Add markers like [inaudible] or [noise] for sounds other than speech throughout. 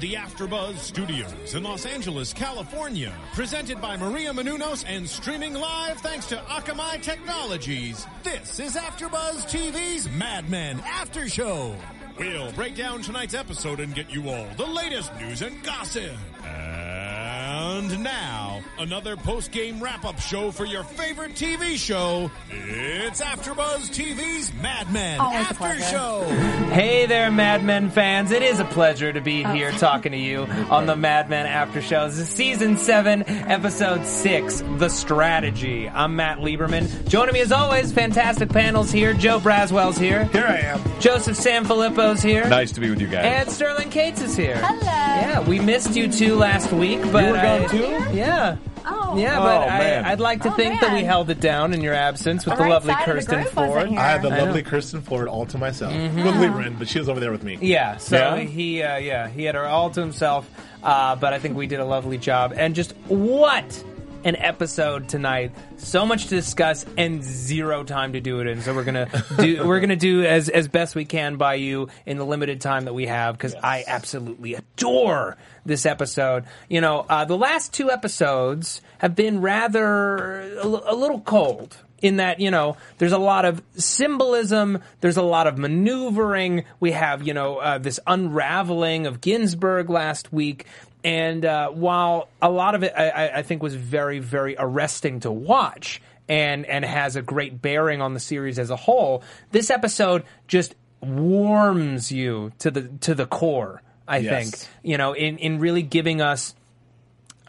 The AfterBuzz Studios in Los Angeles, California, presented by Maria Menounos and streaming live thanks to Akamai Technologies. This is AfterBuzz TV's Mad Men After Show. We'll break down tonight's episode and get you all the latest news and gossip. And now, another post-game wrap-up show for your favorite TV show. It's AfterBuzz TV's Mad Men Always a After pleasure. Show. Hey there, Mad Men fans. It is a pleasure to be oh. here talking to you on the Mad Men After Show. This is season 7, episode 6, The Strategy. I'm Matt Lieberman. Joining me as always, fantastic panels here. Joe Braswell's here. Here I am. Joseph Sanfilippo's here. Nice to be with you guys. And Sterling Cates is here. Hello. Yeah, we missed you two last week, but You were gone I- too? Yeah. Oh. Yeah, but Oh, man. I, I'd like to Oh, think that we man. held it down in your absence with The the right lovely side of the Kirsten group wasn't Ford. here. I had the I know. lovely Kristen Ford all to myself. With Lieberman, but she was over there with me. Yeah, so Yeah? he uh, yeah he had her all to himself, uh, but I think we did a lovely job. And just what an episode tonight! So much to discuss and zero time to do it in. So we're gonna do [laughs] we're gonna do as as best we can by you in the limited time that we have because I absolutely adore this episode. You know, uh, the last two episodes have been rather a, l- a little cold in that you know there's a lot of symbolism there's a lot of maneuvering we have you know uh, this unraveling of Ginsberg last week and uh, while a lot of it I, I- think was very very arresting to watch and and has a great bearing on the series as a whole this episode just warms you to the to the core i Yes. think you know in in really giving us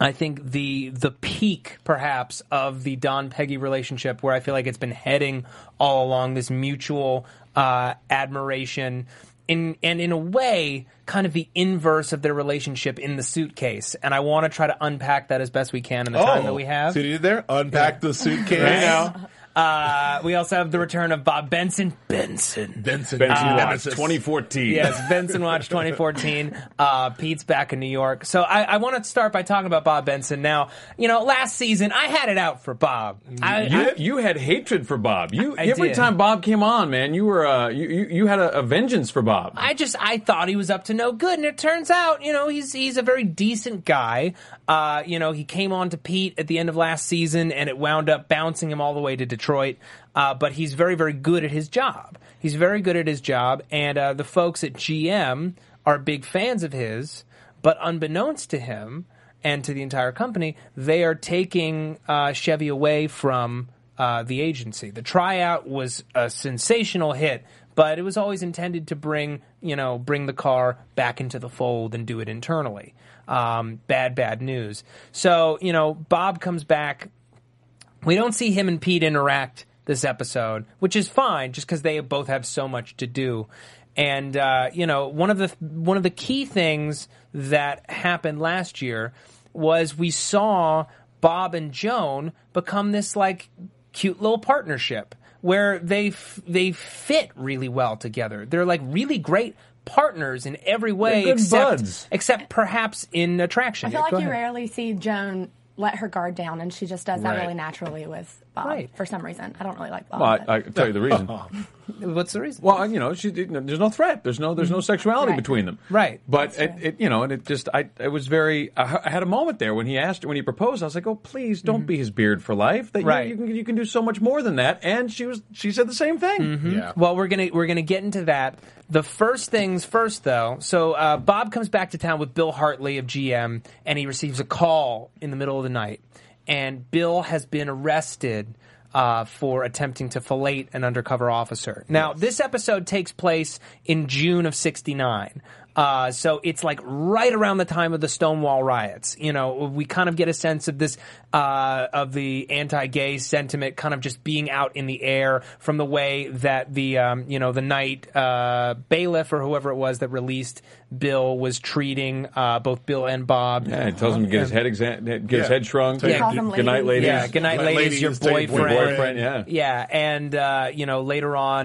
I think the the peak perhaps of the Don Peggy relationship, where I feel like it's been heading all along this mutual uh, admiration, in and in a way, kind of the inverse of their relationship in the suitcase. And I want to try to unpack that as best we can in the time that oh, we have. So you did there? Unpack the suitcase. [laughs] Right now. Uh, we also have the return of Bob Benson. Benson. Benson. Benson uh, Watch 2014. Yes, Benson Watch [laughs] 2014. Uh, Pete's back in New York. So I, I want to start by talking about Bob Benson. Now, you know, last season I had it out for Bob. I, You, I- you had hatred for Bob. You I every did. time Bob came on, man, you were uh, you, you you had a, a vengeance for Bob. I just I thought he was up to no good, and it turns out, you know, he's he's a very decent guy. Uh, you know, he came on to Pete at the end of last season, and it wound up bouncing him all the way to Detroit. Uh, but he's very very good at his job. He's very good at his job, and uh, the folks at GM are big fans of his. But unbeknownst to him and to the entire company, they are taking uh, Chevy away from uh, the agency. The tryout was a sensational hit, but it was always intended to bring you know bring the car back into the fold and do it internally. Um, bad, bad news. So you know, Bob comes back. We don't see him and Pete interact this episode, which is fine, just because they both have so much to do. And uh, you know, one of the one of the key things that happened last year was we saw Bob and Joan become this like cute little partnership where they f- they fit really well together. They're like really great partners in every way, good except buds. except perhaps in attraction. I feel Yeah, like you ahead. rarely see Joan let her guard down, and she just does that Right. really naturally with Bob Right. for some reason. I don't really like Bob. well, I, I can tell you the reason. [laughs] What's the reason? Well, you know, she, there's no threat. There's no there's no mm-hmm. sexuality Right. between them. Right. But it, it, you know, and it just I it was very. I, I had a moment there when he asked when he proposed. I was like, oh, please don't mm-hmm. be his beard for life. That you- Right. you, can you can do so much more than that. And she was she said the same thing. Mm-hmm. Yeah. Well, we're gonna we're gonna get into that. The first things first, though. So uh, Bob comes back to town with Bill Hartley of GM, and he receives a call in the middle of the night, and Bill has been arrested. Uh, for attempting to fillet an undercover officer. Now, this episode takes place in June of '69. Uh, so it's like right around the time of the Stonewall riots. You know, we kind of get a sense of this, uh, of the anti-gay sentiment kind of just being out in the air from the way that the, um, you know, the night, uh, bailiff or whoever it was that released Bill was treating, uh, both Bill and Bob. Yeah, he tells him to get his head exa- get his head shrunk. He calls them Good night, ladies. ladies. Yeah, good night, Let ladies, your boyfriend. boyfriend. Boyfriend, yeah. Yeah, and, uh, you know, later on,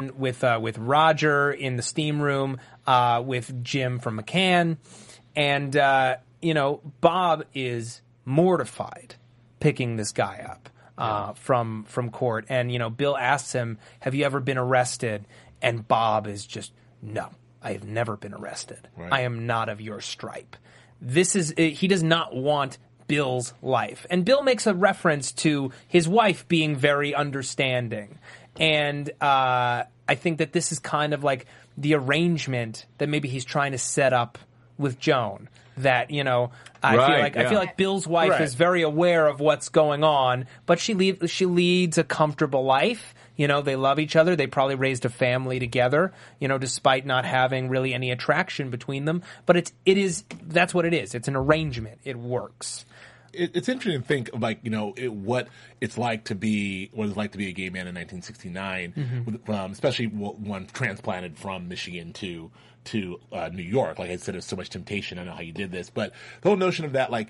With uh, with Roger in the steam room, uh, with Jim from McCann, and uh, you know Bob is mortified picking this guy up uh, from from court, and you know Bill asks him, "Have you ever been arrested?" And Bob is just, "No, I have never been arrested. I am not of your stripe." This is uh, he does not want Bill's life. And Bill makes a reference to his wife being very understanding. And uh, I think that this is kind of like the arrangement that maybe he's trying to set up with Joan. That you know, I feel Right, like I feel like Bill's wife Right. is very aware of what's going on, but she lead, she leads a comfortable life. You know, they love each other. They probably raised a family together. You know, despite not having really any attraction between them. But it's it is that's what it is. It's an arrangement. It works. It, it's interesting to think of like you know it, what it's like to be what it's like to be a gay man in 1969, Mm-hmm. with, um, especially one transplanted from Michigan to to uh, New York. Like I said, there's so much temptation. I know how you did this, but the whole notion of that, like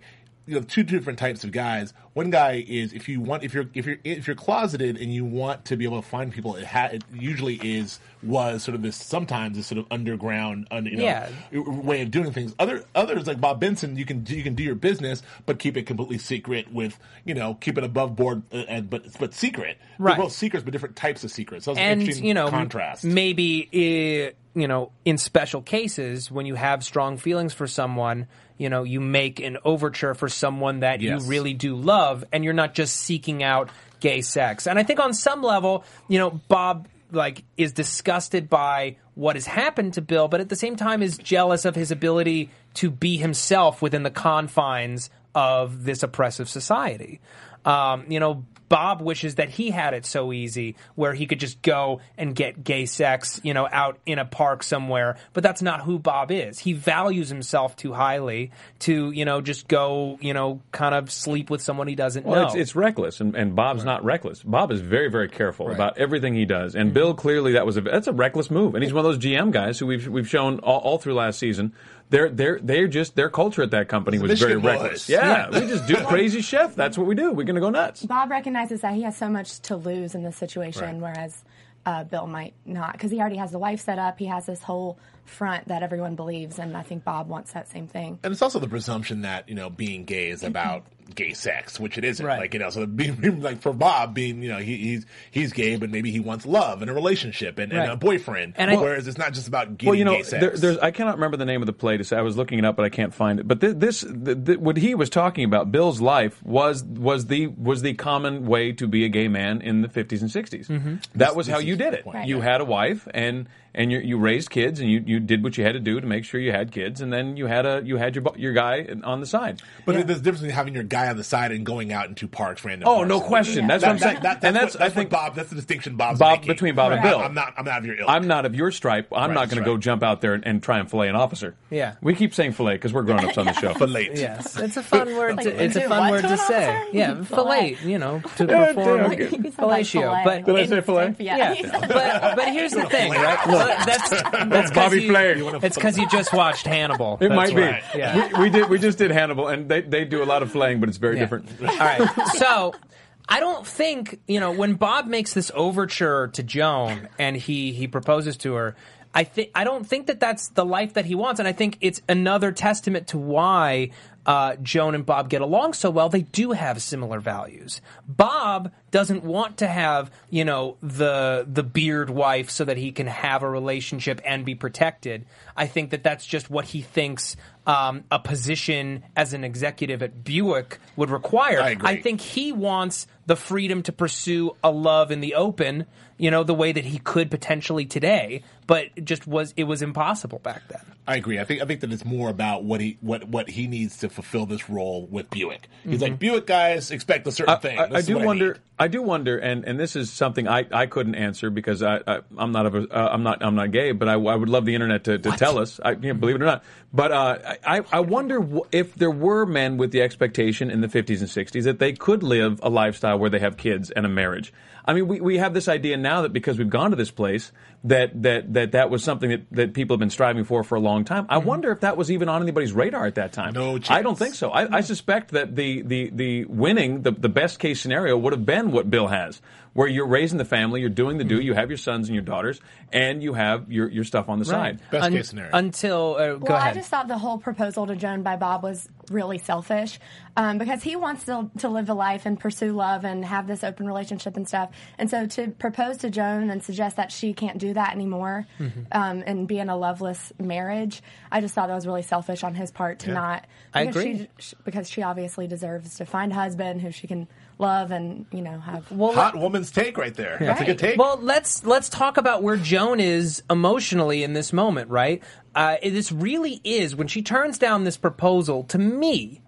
you know, two different types of guys. One guy is if you want if you're if you're if you're closeted and you want to be able to find people, it, ha- it usually is was sort of this sometimes this sort of underground, un, you know, Yeah. way of doing things. Other others like Bob Benson, you can do, you can do your business, but keep it completely secret. With you know, keep it above board, uh, and but but secret. They're Right. both secrets, but different types of secrets. So it's an and interesting you know contrast. maybe uh, you know in special cases when you have strong feelings for someone you know you make an overture for someone that Yes. you really do love and you're not just seeking out gay sex and i think on some level you know bob like is disgusted by what has happened to bill but at the same time is jealous of his ability to be himself within the confines of this oppressive society um, you know Bob wishes that he had it so easy where he could just go and get gay sex, you know, out in a park somewhere. But that's not who Bob is. He values himself too highly to, you know, just go, you know, kind of sleep with someone he doesn't Well, know. it's, it's reckless, and, and Bob's not reckless. Bob is very, very careful about everything he does. Mm-hmm. And Bill clearly that was a that's a reckless move, and he's one of those GM guys who we've we've shown all, all through last season. They're they're they're just their culture at that company It's the was very Michigan boys. reckless. Yeah, we just do [laughs] crazy chef. That's what we do. We're gonna go nuts. Bob recognizes that he has so much to lose in this situation, Right. whereas uh, Bill might not, because he already has the wife set up. He has this whole front that everyone believes, and I think Bob wants that same thing. and it's also the presumption that you know being gay is about gay sex, which it isn't. Right. Like you know, so being like for Bob being you know he, he's he's gay, but maybe he wants love and a relationship and, and a boyfriend. And I- whereas it's not just about getting Well, you know, gay sex. there, there's I cannot remember the name of the play to say. I was looking it up, but I can't find it. But th- this, th- th- what he was talking about, Bill's life was was the was the common way to be a gay man in the 50s and 60s. Mm-hmm. That was how you did it. point. You had a wife and and you, you raised kids and you, you did what you had to do to make sure you had kids, and then you had a you had your your guy on the side. But there's a difference between having your guy on the side and going out into parks, random. Oh, parks. no question. That's That- what I'm saying. that- that- and that's, that's, I think what Bob. That's the distinction Bob's Bob making. between Bob and Bill. I'm not. I'm not of your ilk. I'm not of your stripe. I'm Right, not going that's to go jump out there and, and try and fillet an officer. Yeah. we keep saying fillet because we're grown ups on the show. [laughs] fillet yes, [laughs] it's a fun word. Like, to, it's a fun word to to say. officer? Yeah, fillet. You know, to Yeah, perform yeah, okay. You said like fellatio. filet. But Did I say fillet? Yeah. Yeah, but but here's the thing, right? That's that's [laughs] Bobby you, Flay. It's because you just watched Hannibal. It That's might be. why. Yeah. We, we did. We just did Hannibal, and they they do a lot of flaying, but it's very Yeah. different. All right. So I don't think you know when Bob makes this overture to Joan and he he proposes to her. I think I don't think that that's the life that he wants, and I think it's another testament to why uh, Joan and Bob get along so well. They do have similar values. Bob doesn't want to have you know the the beard wife so that he can have a relationship and be protected. I think that that's just what he thinks um, a position as an executive at Buick would require. I agree. I think he wants the freedom to pursue a love in the open, you know, the way that he could potentially today, but just was it was impossible back then. I agree. I think I think that it's more about what he what what he needs to fulfill this role with Buick. He's like Buick guys expect a certain thing. I, I do wonder. need." I, do wonder, and, and this is something I, I couldn't answer because I, I I'm not a, uh, I'm not I'm not gay, but I, I would love the internet to, to tell us. I, you know, believe it or not, but uh, I I wonder w- if there were men with the expectation in the 50s and 60s that they could live a lifestyle where they have kids and a marriage. I mean, we, we have this idea now that because we've gone to this place that that that, that was something that, that people have been striving for for a long time. I wonder if that was even on anybody's radar at that time. No I don't think so. I, I suspect that the, the, the winning, the, the best case scenario would have been what Bill has, where you're raising the family, you're doing the do, you have your sons and your daughters, and you have your, your stuff on the side. Best Un- case scenario. Until uh, go well, ahead. I just thought the whole proposal to Joan by Bob was really selfish um, because he wants to, to live a life and pursue love and have this open relationship and stuff. And so to propose to Joan and suggest that she can't do that anymore Mm-hmm. um, and be in a loveless marriage, I just thought that was really selfish on his part to not. I because agree. She, because she obviously deserves to find a husband who she can love and you know have. well, Hot woman's take right there. That's a good take. Well, let's let's talk about where Joan is emotionally in this moment, right? Uh, this really is when she turns down this proposal. To me,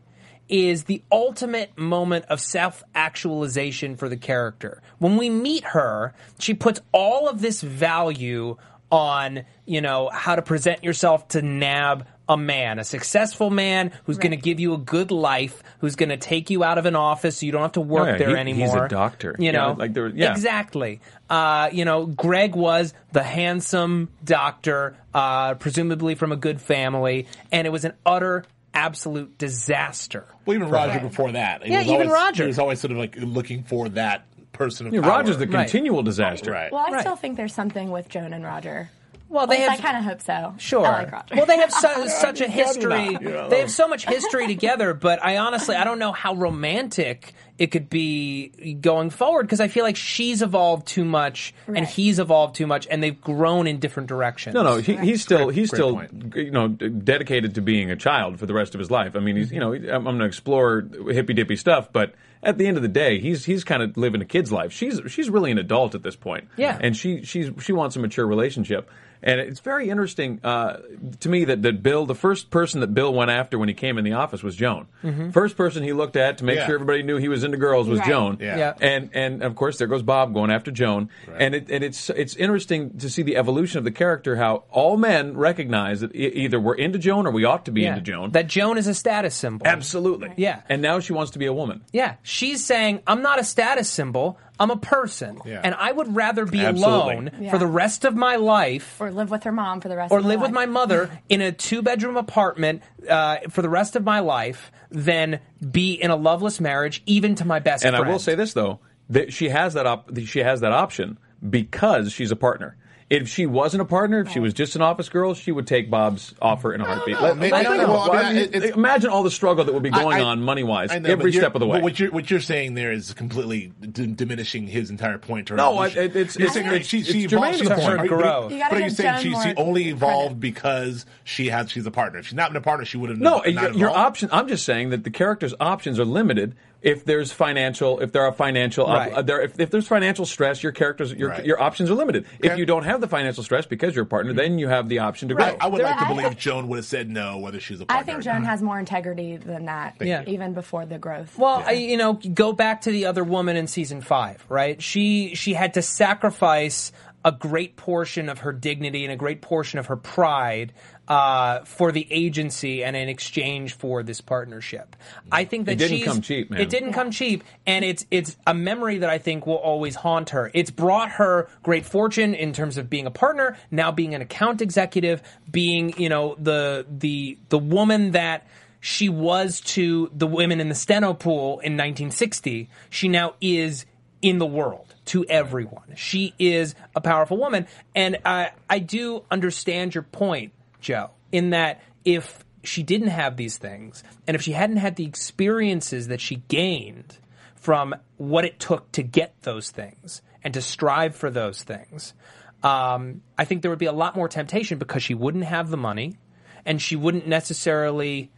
is the ultimate moment of self actualization for the character. When we meet her, she puts all of this value on you know how to present yourself to nab a man, a successful man who's going to give you a good life, who's going to take you out of an office so you don't have to work Oh, yeah, there he- anymore. he's a doctor. You Yeah, know, like there- yeah. exactly. Uh, you know, Greg was the handsome doctor, uh, presumably from a good family, and it was an utter, absolute disaster. Well, even Roger before that. He Yeah, was even always, Roger. He was always sort of like looking for that person of Yeah, power. Roger's the Right. continual disaster. Right. Well, I Right. still think there's something with Joan and Roger. Well, they have I kind of hope so. Sure. I like Roger. Well, they have su- [laughs] such a history. not, you know. They have so much history together, but I honestly I don't know how romantic it could be going forward because I feel like she's evolved too much and he's evolved too much, and they've grown in different directions. No, no, he, he's still Great- he's great still point. you know dedicated to being a child for the rest of his life. I mean, he's you know I'm, I'm going to explore hippy dippy stuff, but at the end of the day, he's he's kind of living a kid's life. She's she's really an adult at this point. Yeah. and she she's she wants a mature relationship. And it's very interesting uh, to me that, that Bill, the first person that Bill went after when he came in the office was Joan. First person he looked at to make Yeah. sure everybody knew he was into girls was Right. Joan. Yeah. Yeah. And and of course there goes Bob going after Joan. And it and it's it's interesting to see the evolution of the character. How all men recognize that e- either we're into Joan or we ought to be Yeah. into Joan. That Joan is a status symbol. Absolutely. Yeah. And now she wants to be a woman. Yeah, she's saying, I'm not a status symbol, I'm a person. Yeah. And I would rather be Absolutely. alone Yeah. for the rest of my life or live with her mom for the rest. or of her live with my mother in a two bedroom apartment uh, for the rest of my life than be in a loveless marriage, even to my best friend. And friend. I will say this though, that she has that op- she has that option because she's a partner. If she wasn't a partner, if she was just an office girl, she would take Bob's offer in a heartbeat. know. Maybe- I don't know. I mean, I it's- imagine all the struggle that would be going I- I- on money wise I know, every but you're- step of the way. But what you're what you're saying there is completely d- diminishing his entire point. To No, I- evolution. it- it's- You're it's- saying it's- she, she it's evolved to the point. her Are you- growth. You gotta But are you give saying Joan she, more she only evolved credit. because she has she's a partner? If she's not been a partner, she would have No, not, not your, your evolved? option. I'm just saying that the character's options are limited if there's financial, if there are financial, Right. uh, there, if, if there's financial stress, your characters, your, Right. your options are limited. If you don't have the financial stress because you're a partner, then you have the option to grow. I, I would There- like to I- believe Joan would have said no, whether she's a partner. I think or Joan not. has more integrity than that. you. even before the growth. Well, I, you know, go back to the other woman in season five, right? She she had to sacrifice a great portion of her dignity and a great portion of her pride uh, for the agency and in exchange for this partnership. I think that she. It didn't come cheap, man. It didn't come cheap, and it's it's a memory that I think will always haunt her. It's brought her great fortune in terms of being a partner, now being an account executive, being you know the the the woman that she was to the women in the steno pool in 1960. She now is in the world to everyone. She is a powerful woman, and I I do understand your point, Joe, in that if she didn't have these things, and if she hadn't had the experiences that she gained from what it took to get those things and to strive for those things, um, I think there would be a lot more temptation because she wouldn't have the money, and she wouldn't necessarily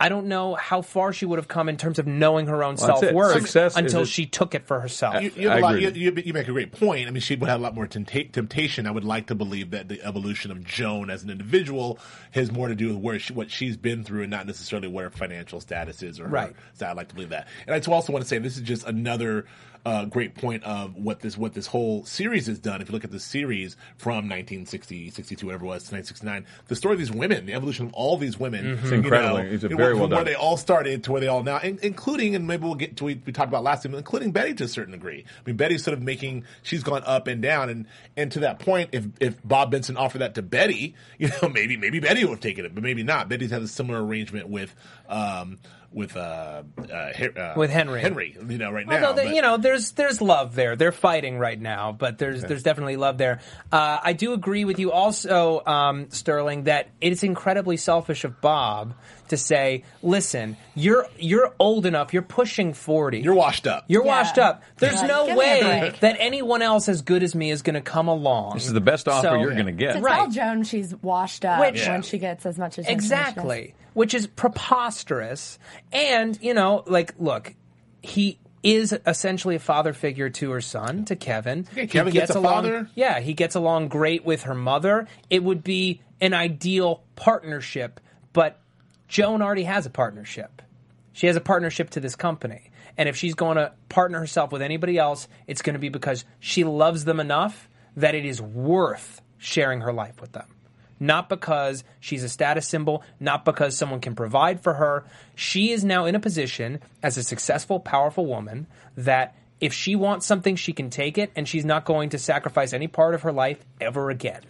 I don't know how far she would have come in terms of knowing her own Well, self worth until a- she took it for herself. You, you, have I a lot, you, you, you make a great point. I mean, she would have a lot more tempta- temptation. I would like to believe that the evolution of Joan as an individual has more to do with where she, what she's been through, and not necessarily what her financial status is. Or her- Right. so I'd like to believe that. And I also want to say this is just another. Uh, great point of what this what this whole series has done. If you look at the series from 1960, 62, whatever it was, to 1969, the story of these women, the evolution of all these women, Mm-hmm. It's incredible. It's a from very well where done. they all started to where they all now, in, including, and maybe we'll get to we, we talked about last time, including Betty to a certain degree. I mean, Betty's sort of making, she's gone up and down, and and to that point, if if Bob Benson offered that to Betty, [laughs] you know, maybe maybe Betty would have taken it, but maybe not. Betty's had a similar arrangement with um with uh, uh, uh With Henry. Henry, you know, right now. Although, the- but- you know, there's there's love there. They're fighting right now, but there's there's definitely love there. Uh, I do agree with you also, um, Sterling, that it's incredibly selfish of Bob to say, "Listen, you're you're old enough. You're pushing forty. you're washed up. You're Yeah. washed up. There's Like, no give way that anyone else as good as me is going to come along. This is the best offer So- you're going to get. To Right. tell Joan she's washed up Which- when she gets as much attention. as she does. Exactly. Which is preposterous. And, you know, like, look, he is essentially a father figure to her son, to Kevin. He Kevin gets a along, father. Yeah, he gets along great with her mother. It would be an ideal partnership, but Joan already has a partnership. She has a partnership to this company. And if she's going to partner herself with anybody else, it's going to be because she loves them enough that it is worth sharing her life with them. Not because she's a status symbol, not because someone can provide for her. She is now in a position as a successful, powerful woman that if she wants something, she can take it, and she's not going to sacrifice any part of her life ever again.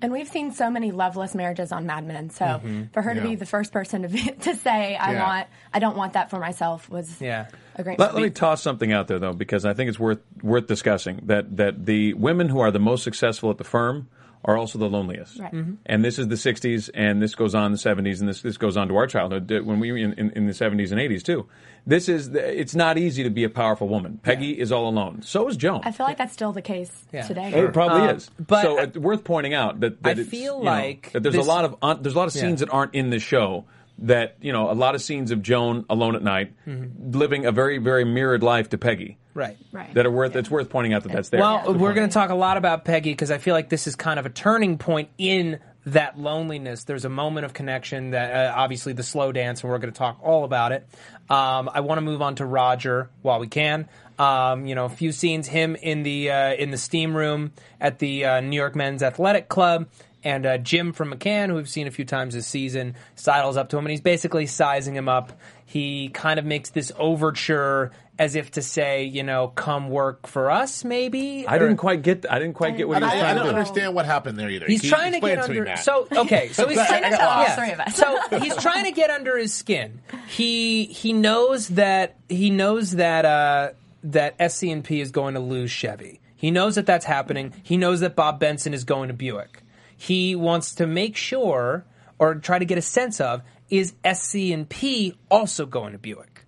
And we've seen so many loveless marriages on Mad Men. So Mm-hmm. for her to be the first person to be, [laughs] to say, "I Yeah. want, I don't want that for myself," was Yeah. a great. Let, let me toss something out there though, because I think it's worth worth discussing that that the women who are the most successful at the firm are also the loneliest. Right. Mm-hmm. Mhm. And this is the '60s, and this goes on in the '70s, and this this goes on to our childhood uh, when we were in, in, in the '70s and '80s too. This is the, it's not easy to be a powerful woman. Peggy is all alone. So is Joan. I feel like that's still the case Yeah. today. It probably Um, is. but so I- it's worth pointing out that, that I feel you know, like that there's this- a lot of un, there's a lot of scenes Yeah. that aren't in the show. That you know, a lot of scenes of Joan alone at night, living a very very mirrored life to Peggy. Right. Right. That are worth. It's worth pointing out that that's there. Well, Yeah. we're going to talk a lot about Peggy because I feel like this is kind of a turning point in that loneliness. There's a moment of connection that uh, obviously the slow dance, and we're going to talk all about it. Um, I want to move on to Roger while we can. Um, you know, a few scenes him in the uh, in the steam room at the uh, New York Men's Athletic Club. And uh, Jim from McCann, who we've seen a few times this season, sidles up to him and he's basically sizing him up. He kind of makes this overture as if to say, you know, come work for us, maybe. I Or- didn't quite get. I didn't quite get what he was I, I trying don't to do. understand what happened there either. He's Can you trying to explain get me, under. Matt? so okay, so he's [laughs] trying to lost. all three of us. so he's trying to get under his skin. He he knows that he knows that uh, that SC&P is going to lose Chevy. He knows that that's happening. He knows that Bob Benson is going to Buick. He wants to make sure or try to get a sense of is SC&P also going to Buick.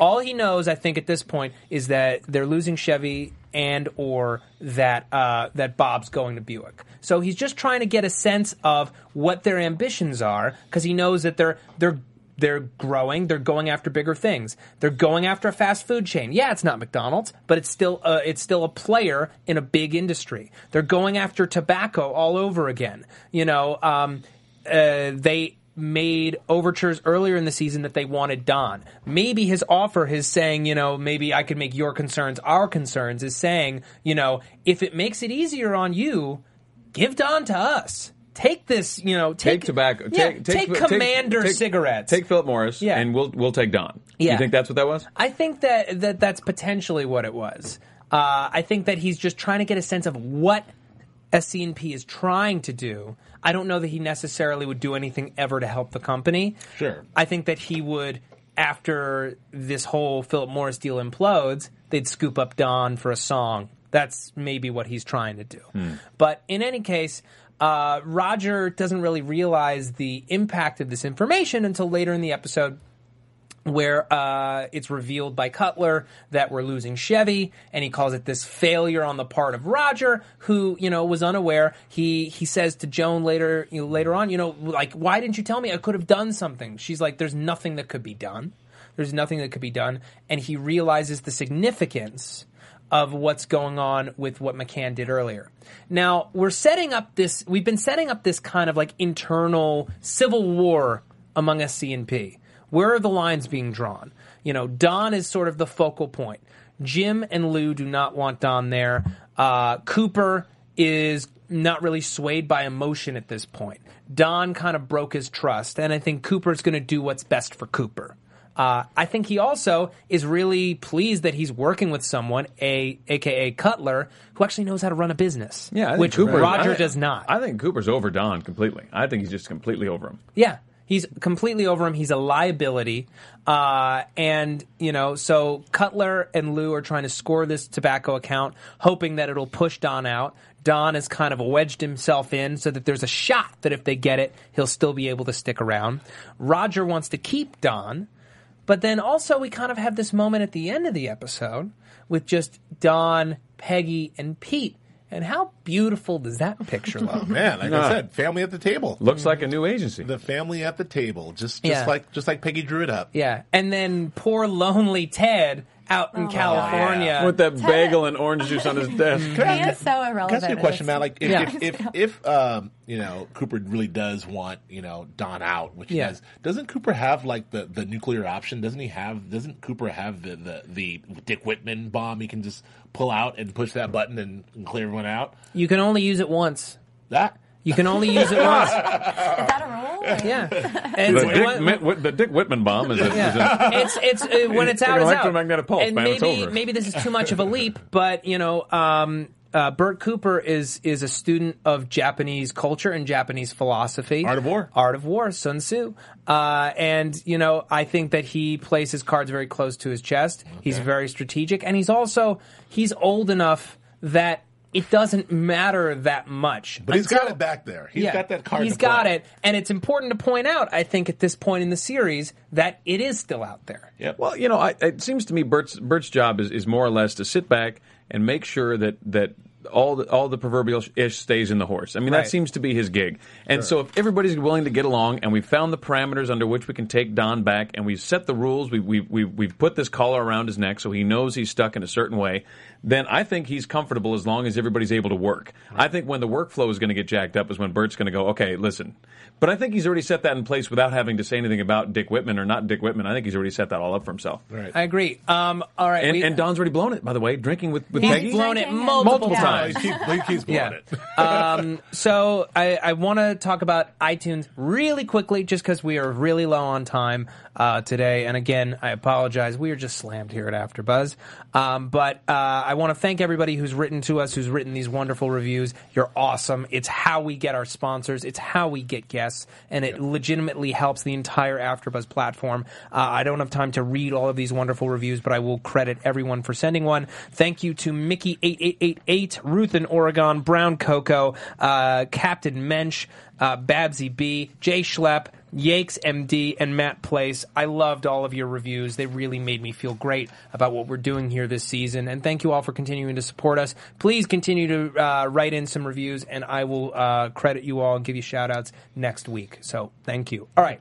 All he knows, I think, at this point is that they're losing Chevy and or that uh, that Bob's going to Buick. So he's just trying to get a sense of what their ambitions are because he knows that they're they're they're growing. They're going after bigger things. They're going after a fast food chain. Yeah, it's not McDonald's, but it's still uh, it's still a player in a big industry. They're going after tobacco all over again. You know, um, uh, they made overtures earlier in the season that they wanted Don. Maybe his offer, his saying, you know, maybe I could make your concerns our concerns, is saying, you know, if it makes it easier on you, give Don to us. Take this, you know, Take take, tobacco. Yeah, Take, take, take Commander cigarettes. Take Philip Morris. Yeah. and we'll we'll take Don. Yeah. You think that's what that was? I think that, that that's potentially what it was. Uh, I think that he's just trying to get a sense of what SC&P is trying to do. I don't know that he necessarily would do anything ever to help the company. Sure. I think that he would, after this whole Philip Morris deal implodes, they'd scoop up Don for a song. That's maybe what he's trying to do. But in any case, uh, Roger doesn't really realize the impact of this information until later in the episode where uh, it's revealed by Cutler that we're losing Chevy, and he calls it this failure on the part of Roger, who you know was unaware. He he says to Joan later you know, later on, you know, like why didn't you tell me? I could have done something. She's like, there's nothing that could be done. There's nothing that could be done, and he realizes the significance of what's going on with what McCann did earlier. Now, we're setting up this, we've been setting up this kind of like internal civil war among SC&P. Where are the lines being drawn? You know, Don is sort of the focal point. Jim and Lou do not want Don there. Uh, Cooper is not really swayed by emotion at this point. Don kind of broke his trust, and I think Cooper's going to do what's best for Cooper. Uh, I think he also is really pleased that he's working with someone, a aka Cutler, who actually knows how to run a business. Yeah, I think which Cooper- Roger I- does not. I think Cooper's over Don completely. I think he's just completely over him. Yeah, he's completely over him. He's a liability, uh, and you know, so Cutler and Lou are trying to score this tobacco account, hoping that it'll push Don out. Don has kind of wedged himself in so that there's a shot that if they get it, he'll still be able to stick around. Roger wants to keep Don, but then also we kind of have this moment at the end of the episode with just Don, Peggy, and Pete. And how beautiful does that picture look? Oh, man, like I said, family at the table. Looks like a new agency. The family at the table, just just Yeah. like just like Peggy drew it up. Yeah, and then poor lonely Ted out in my California. With that bagel and orange juice on his [laughs] desk. He is so Can I irrelevant. ask you a question, Matt? Like, if, Yeah. if, if, if, um, you know, Cooper really does want, you know, Don out, which he Yeah. does, doesn't Cooper have, like, the, the nuclear option? Doesn't he have, doesn't Cooper have the, the, the Dick Whitman bomb he can just pull out and push that button and, and clear everyone out? you can only use it once. That? You can only use it [laughs] once. Is that a rule? [laughs] Yeah, [laughs] and The Dick, what- Whit- Whit- the Dick Whitman bomb is a, is a it's it's uh, when it's It's out, like an it's out. electromagnetic pulse, and man, maybe it's over. maybe this is too much of a leap, but you know, um, uh, Bert Cooper is is a student of Japanese culture and Japanese philosophy, Art of War. Art of War, Sun Tzu, uh, and you know, I think that he plays his cards very close to his chest. He's very strategic, and he's also he's old enough that. It doesn't matter that much. But he's got it back there. He's got that card. He's to got play. it, and it's important to point out. I think at this point in the series that it is still out there. Yep. Well, you know, I, it seems to me Bert's Bert's job is, is more or less to sit back and make sure that that all the all the proverbial ish stays in the horse. I mean, Right. that seems to be his gig. And so, if everybody's willing to get along, and we've found the parameters under which we can take Don back, and we've set the rules, we we we we've put this collar around his neck so he knows he's stuck in a certain way. Then I think he's comfortable as long as everybody's able to work. I think when the workflow is going to get jacked up is when Bert's going to go, okay, listen. But I think he's already set that in place without having to say anything about Dick Whitman or not Dick Whitman. I think he's already set that all up for himself. Right. I agree. Um, all right, And, we- and Don's already blown it, by the way, drinking with, with He's Peggy. blown it multiple, Multiple Oh, times. he, keep, he keeps blowing Yeah. it. [laughs] um, so I, I want to talk about iTunes really quickly, just because we are really low on time uh, today. And again, I apologize. We are just slammed here at AfterBuzz. Um, but uh, I want to thank everybody who's written to us, who's written these wonderful reviews. You're awesome. It's how we get our sponsors. It's how we get guests, and it legitimately helps the entire AfterBuzz platform. Uh, I don't have time to read all of these wonderful reviews, but I will credit everyone for sending one. Thank you to Mickey eight eight eight eight, Ruth in Oregon, Brown Coco, uh, Captain Mensch, uh, Babsy B, Jay Schlepp. Yakes MD and Matt Place. I loved all of your reviews. They really made me feel great about what we're doing here this season. And thank you all for continuing to support us. Please continue to uh, write in some reviews, and I will uh, credit you all and give you shout outs next week. So thank you. All right.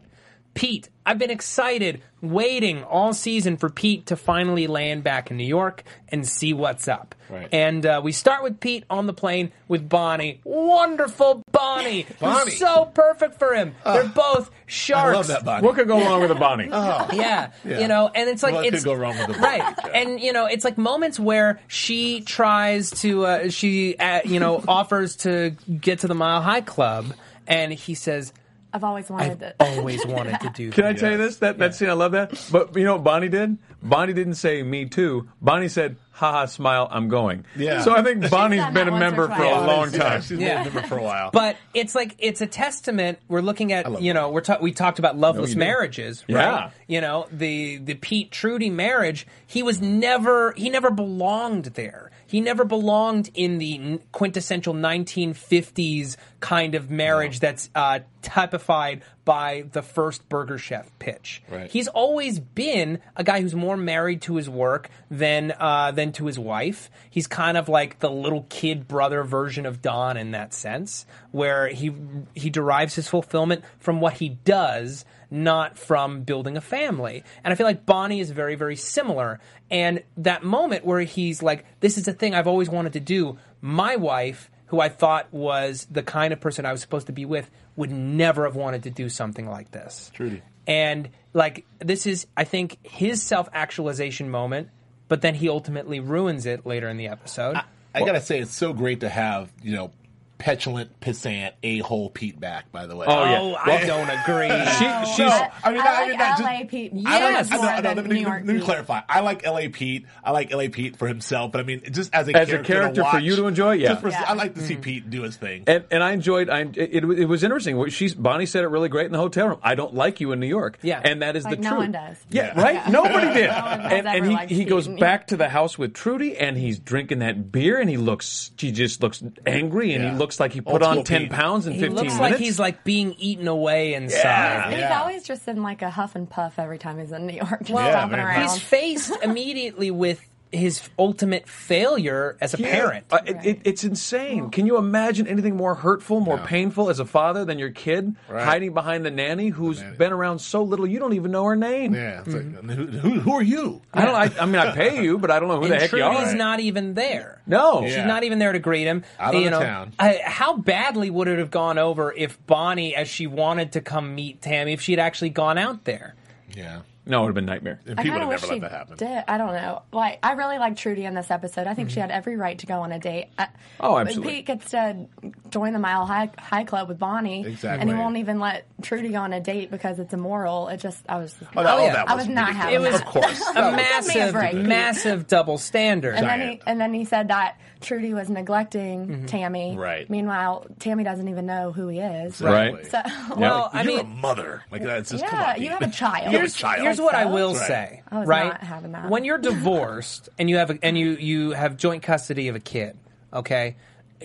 Pete, I've been excited, waiting all season for Pete to finally land back in New York and see what's up. Right. And uh, we start with Pete on the plane with Bonnie. Wonderful Bonnie. who's Bonnie. So perfect for him. They're both sharks. I love that body. What could go wrong with a Bonnie? [laughs] Yeah, you know, and it's like What could go wrong with a right, Bonnie, Joe? and you know, it's like moments where she tries to, uh, she, uh, you know, [laughs] offers to get to the Mile High Club, and he says, I've always wanted "I've to. always wanted to [laughs] do." That. Can I tell you this? That that scene, I love that. But you know what Bonnie did? Bonnie didn't say me too. Bonnie said, "Haha, smile, I'm going." Yeah. So I think Bonnie's done been a once or member for twice. a long Yeah, time. she's Yeah. been a member for a while. [laughs] But it's like it's a testament. We're looking at love you know we're ta- we talked about loveless you do. marriages, right? Yeah. You know the the Pete Trudy marriage. He was never he never belonged there. He never belonged in the quintessential 1950s kind of marriage that's uh, typified by the first Burger Chef pitch. Right. He's always been a guy who's more married to his work than uh, than to his wife. He's kind of like the little kid brother version of Don in that sense, where he he derives his fulfillment from what he does, not from building a family. And I feel like Bonnie is very very similar. And that moment where he's like, "This is a thing I've always wanted to do." My wife who I thought was the kind of person I was supposed to be with, would never have wanted to do something like this. Trudy. And like this is, I think, his self actualization moment, but then he ultimately ruins it later in the episode. I gotta say, it's so great to have you know petulant, pissant, a hole Pete back. By the way. Oh, yeah. oh, I don't [laughs] agree. She, she's. No, I mean, I I like mean, that just- LA Pete. I like, Yes. I know, I know, more let me, New York let me clarify. I like L.A. Pete. I like L.A. Pete for himself, but I mean, just as a As a character, character to for you to enjoy, yeah. just for- Yeah. I like to see mm. Pete do his thing. And, and I enjoyed. I it, it was interesting. What She's Bonnie said it really great in the hotel room. I don't like you in New York. Yeah. and that is Like, the no truth. one does. Yeah, Yeah. right. Yeah. Nobody [laughs] did. No one and and ever he, liked he goes back to the house with Trudy, and he's drinking that beer, and he looks. He just looks angry, and he looks like he put Old on ten Pete. pounds in he fifteen looks minutes. like he's like being eaten away inside. Yeah. He's Yeah. always just in like a huff and puff every time he's in New York, just Well, stomping around. He's faced immediately with his ultimate failure as a Yeah. parent. Uh, it, it, it's insane. Can you imagine anything more hurtful, more No. painful as a father than your kid Right. hiding behind the nanny who's nanny. been around so little you don't even know her name? yeah, it's like, who, who, who are you? I don't. I, I mean, I pay you, but I don't know who and the heck you Trudy's are. not even there. no, Yeah. She's not even there to greet him. Out of you the know, town. I, how badly would it have gone over if Bonnie, as she wanted to come meet Tammy, if she had actually gone out there? Yeah, no, it would have been nightmare. and I Pete would kind of have wish never she let that happen. did. I don't know. Like, I really like Trudy in this episode. I think she mm-hmm. had every right to go on a date. I, Oh, but absolutely. Pete gets to join the Mile High, High Club with Bonnie, Exactly. and he won't even let Trudy go on a date because it's immoral. It just, I was. Oh, that, Oh, yeah. that I was, was not ridiculous. having It was of course. [laughs] a Give a massive, massive double standard. And then, he, and then he said that Trudy was neglecting mm-hmm. Tammy. Right. Meanwhile, Tammy doesn't even know who he is. Right. So, [laughs] Well, I You're mean, a mother. Like that's just come yeah, on, you [laughs] have a child. You have a here's, child. here's what I will Right. say. I was right? not having that. When you're divorced and you have a, and you you have joint custody of a kid, okay,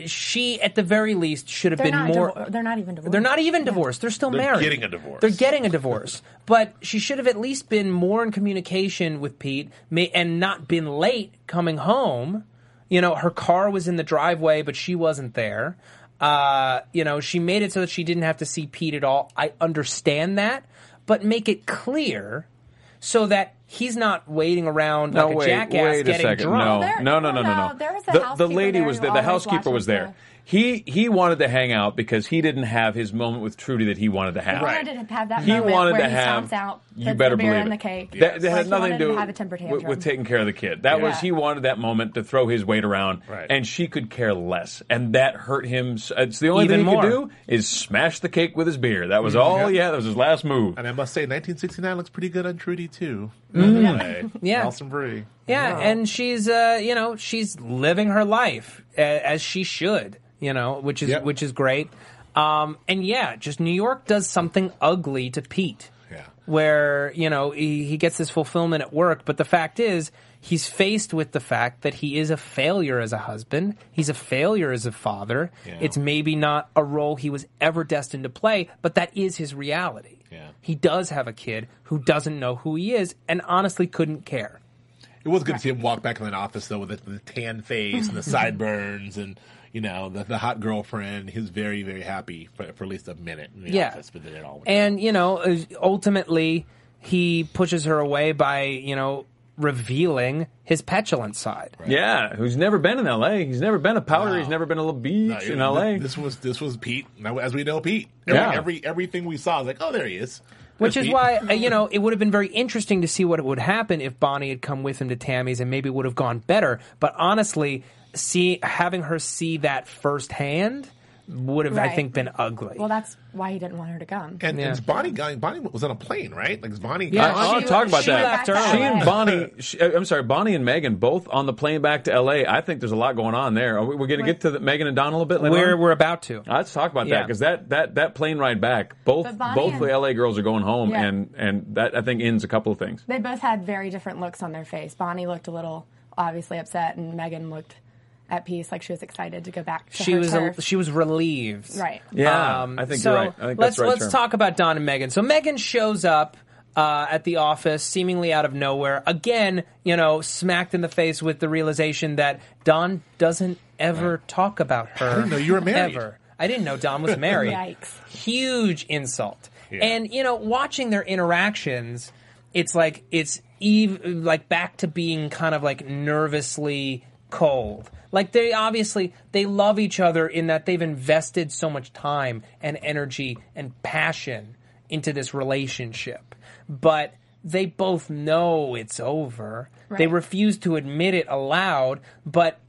she at the very least should have they're been more. divor- they're not even divorced. They're not even divorced. They're still married. They're married. getting a divorce. They're getting a divorce. [laughs] but she should have at least been more in communication with Pete may, and not been late coming home. You know, her car was in the driveway, but she wasn't there. Uh, you know, she made it so that she didn't have to see Pete at all. I understand that, but make it clear so that he's not waiting around No, like a jackass wait a getting second. drunk. There- No, no, no, no, no, no, no. There was a the, the lady there was there. The housekeeper was watches there. The- He he wanted to hang out because he didn't have his moment with Trudy that he wanted to have. He wanted to have that He moment wanted where to he have. stomps out, you puts better the beer believe in it. the cake. That, that Like, had nothing to do to have a temper with, with taking care of the kid. That was he wanted that moment to throw his weight around, Right. and she could care less, and that hurt him. It's the only Even thing he more. could do is smash the cake with his beer. That was mm-hmm. all. Yeah. Yeah, that was his last move. And I must say, 1969 looks pretty good on Trudy too. Mm. [laughs] Yeah. Alison Brie. Yeah, and she's uh, you know, she's living her life as she should, you know, which is Yep. which is great. Um, and yeah, just New York does something ugly to Pete. Yeah. Where, you know, he, he gets this fulfillment at work, but the fact is he's faced with the fact that he is a failure as a husband. He's a failure as a father. Yeah. It's maybe not a role he was ever destined to play, but that is his reality. Yeah. He does have a kid who doesn't know who he is and honestly couldn't care. It was good to see him walk back in the office though with the, the tan face and the [laughs] sideburns and you know the, the hot girlfriend. He's very very happy for, for at least a minute in the Yeah. office, but then it all and you know uh, ultimately he pushes her away by you know revealing his petulant side Yeah, who's never been in L.A. He's never been a powder. He's never been a little beach No, in L.A. This was this was Pete. As we know, Pete. Every, Yeah. every everything we saw was like, oh, there he is. which There's is Pete. why uh, you know it would have been very interesting to see what would happen if bonnie had come with him to tammy's and maybe it would have gone better but honestly see having her see that firsthand would have i think been ugly Well, that's why he didn't want her to come. And, Yeah. and Bonnie, going, Bonnie was on a plane, right? Like is Bonnie. Yeah, I, I want to talk about she that. left early. She and Bonnie, she, uh, I'm sorry, Bonnie and Megan both on the plane back to L.A. I think there's a lot going on there. Are we, we're going to get to the, Megan and Don a little bit later. we're, on? we're about to Let's talk about that because that, that, that plane ride back, both both and- the LA girls are going home, Yeah. and and that I think ends a couple of things. They both had very different looks on their face. Bonnie looked a little obviously upset, and Megan looked at peace. Like she was excited to go back to she her was turf. she was relieved. Right. Yeah, Um, I think so you're right. I think let's right let's term. talk about Don and Megan. So Megan shows up uh, at the office, seemingly out of nowhere. Again, you know, smacked in the face with the realization that Don doesn't ever talk about her. I didn't know you were married. Ever. I didn't know Don was married. [laughs] Yikes. Huge insult. Yeah. And you know, watching their interactions, it's like it's ev- like back to being kind of like nervously cold. Like they obviously they love each other in that they've invested so much time and energy and passion into this relationship. But they both know it's over. They Right. refuse to admit it aloud, but